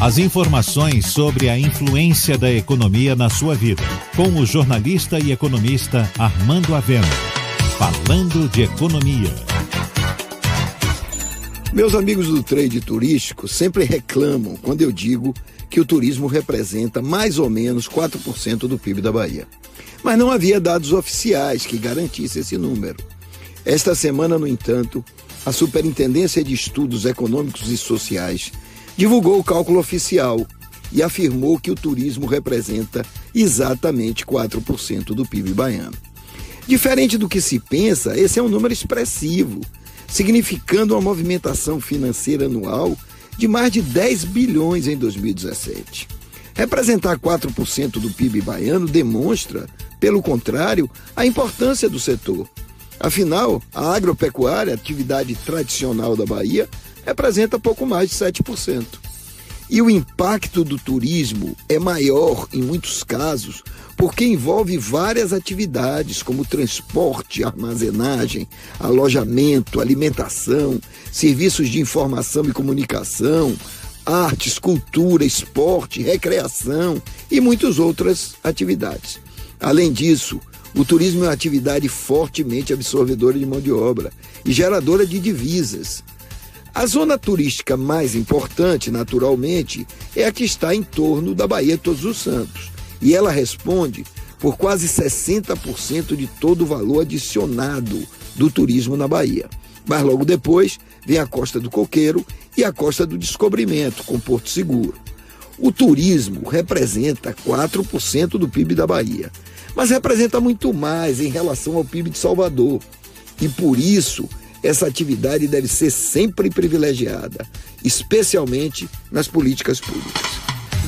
As informações sobre a influência da economia na sua vida, com o jornalista e economista Armando Avena. Falando de economia. Meus amigos do trade turístico sempre reclamam quando eu digo que o turismo representa mais ou menos 4% do PIB da Bahia. Mas não havia dados oficiais que garantissem esse número. Esta semana, no entanto, a Superintendência de Estudos Econômicos e Sociais divulgou o cálculo oficial e afirmou que o turismo representa exatamente 4% do PIB baiano. Diferente do que se pensa, esse é um número expressivo, significando uma movimentação financeira anual de mais de 10 bilhões em 2017. Representar 4% do PIB baiano demonstra, pelo contrário, a importância do setor. Afinal, a agropecuária, atividade tradicional da Bahia, representa pouco mais de 7%. E o impacto do turismo é maior, em muitos casos, porque envolve várias atividades, como transporte, armazenagem, alojamento, alimentação, serviços de informação e comunicação, artes, cultura, esporte, recreação e muitas outras atividades. Além disso, o turismo é uma atividade fortemente absorvedora de mão de obra e geradora de divisas. A zona turística mais importante, naturalmente, é a que está em torno da de Todos os Santos. E ela responde por quase 60% de todo o valor adicionado do turismo na Bahia. Mas logo depois vem a Costa do Coqueiro e a Costa do Descobrimento, com Porto Seguro. O turismo representa 4% do PIB da Bahia, mas representa muito mais em relação ao PIB de Salvador. E por isso essa atividade deve ser sempre privilegiada, especialmente nas políticas públicas.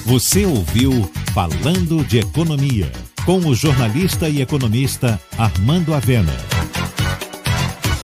Você ouviu Falando de Economia, com o jornalista e economista Armando Avena.